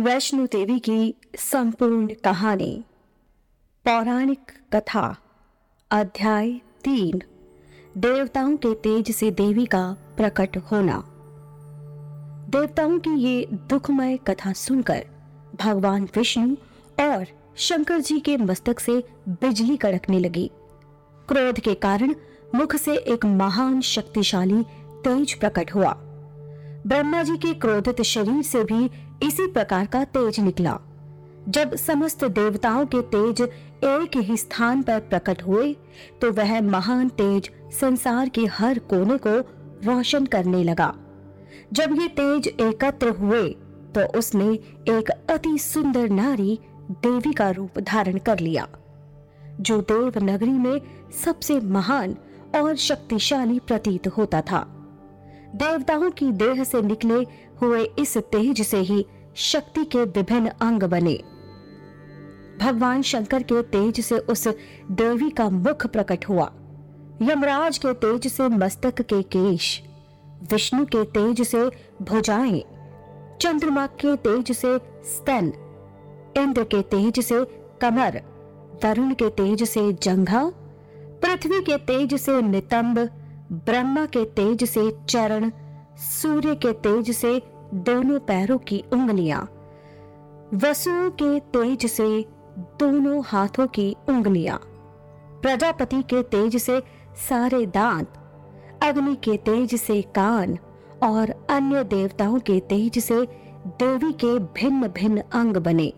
वैष्णो देवी की संपूर्ण कहानी। पौराणिक कथा, अध्याय तीन। देवताओं के तेज से देवी का प्रकट होना। देवताओं की ये दुखमय कथा सुनकर भगवान विष्णु और शंकर जी के मस्तक से बिजली कड़कने लगी। क्रोध के कारण मुख से एक महान शक्तिशाली तेज प्रकट हुआ। ब्रह्मा जी के क्रोधित शरीर से भी इसी प्रकार का तेज निकला। जब समस्त देवताओं के तेज एक ही स्थान पर प्रकट हुए तो वह महान तेज संसार के हर कोने को रोशन करने लगा। जब ये तेज एकत्र हुए तो उसने एक अति सुंदर नारी देवी का रूप धारण कर लिया, जो देव नगरी में सबसे महान और शक्तिशाली प्रतीत होता था। देवताओं की देह से निकले हुए इस तेज से ही शक्ति के विभिन्न अंग बने। भगवान शंकर के तेज से उस देवी का मुख प्रकट हुआ। यमराज के तेज से मस्तक के केश, विष्णु के तेज से भुजाएँ, चंद्रमा के तेज से स्तन, इंद्र के तेज से कमर, वरुण के तेज से जंघा, पृथ्वी के तेज से नितंब ब्रह्मा के तेज से चरण, सूर्य के तेज से दोनों पैरों की उंगलियाँ वसु के तेज से दोनों हाथों की उंगलियाँ, प्रजापति के तेज से सारे दांत, अग्नि के तेज से कान और अन्य देवताओं के तेज से देवी के भिन्न भिन्न अंग बने।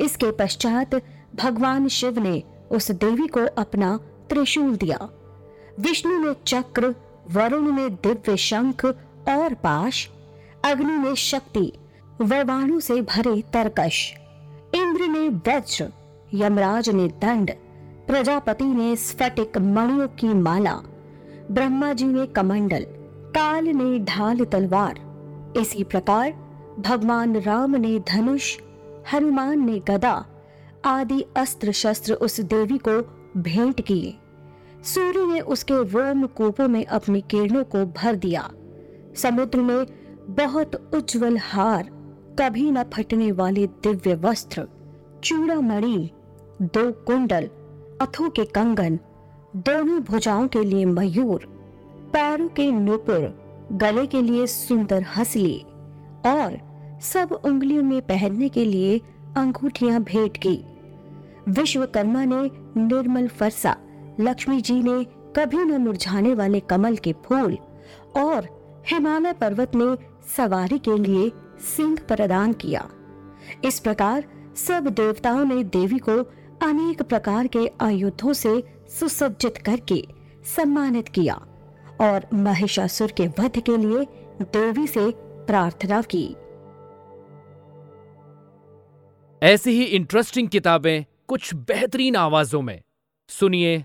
इसके पश्चात भगवान शिव ने उस देवी को अपना त्रिशूल दिया। विष्णु ने चक्र, वरुण ने दिव्य शंख और पाश, अग्नि ने शक्ति, वैवाणु से भरे तरकश, इंद्र ने वज्र, यमराज ने दंड, प्रजापति ने स्फटिक मणियों की माला, ब्रह्मा जी ने कमंडल, काल ने ढाल तलवार। इसी प्रकार भगवान राम ने धनुष, हनुमान ने गदा आदि अस्त्र शस्त्र उस देवी को भेंट किए। सूर्य ने उसके रोम कूपों में अपनी किरणों को भर दिया। समुद्र में बहुत उज्जवल हार, कभी न फटने वाले दिव्य वस्त्र चूड़ा मणि दो कुंडल, अथों के कंगन, दोनों भुजाओं के लिए मयूर, पैरों के नुपुर, गले के लिए सुंदर हसली और सब उंगलियों में पहनने के लिए अंगूठियाँ भेंट की। विश्वकर्मा ने निर्मल फरसा लक्ष्मी जी ने कभी न मुरझाने वाले कमल के फूल और हिमालय पर्वत ने सवारी के लिए सिंह प्रदान किया। इस प्रकार सब देवताओं ने देवी को अनेक प्रकार के आयुधों से सुसज्जित करके सम्मानित किया और महिषासुर के वध के लिए देवी से प्रार्थना की। ऐसी ही इंटरेस्टिंग किताबें कुछ बेहतरीन आवाजों में। सुनिए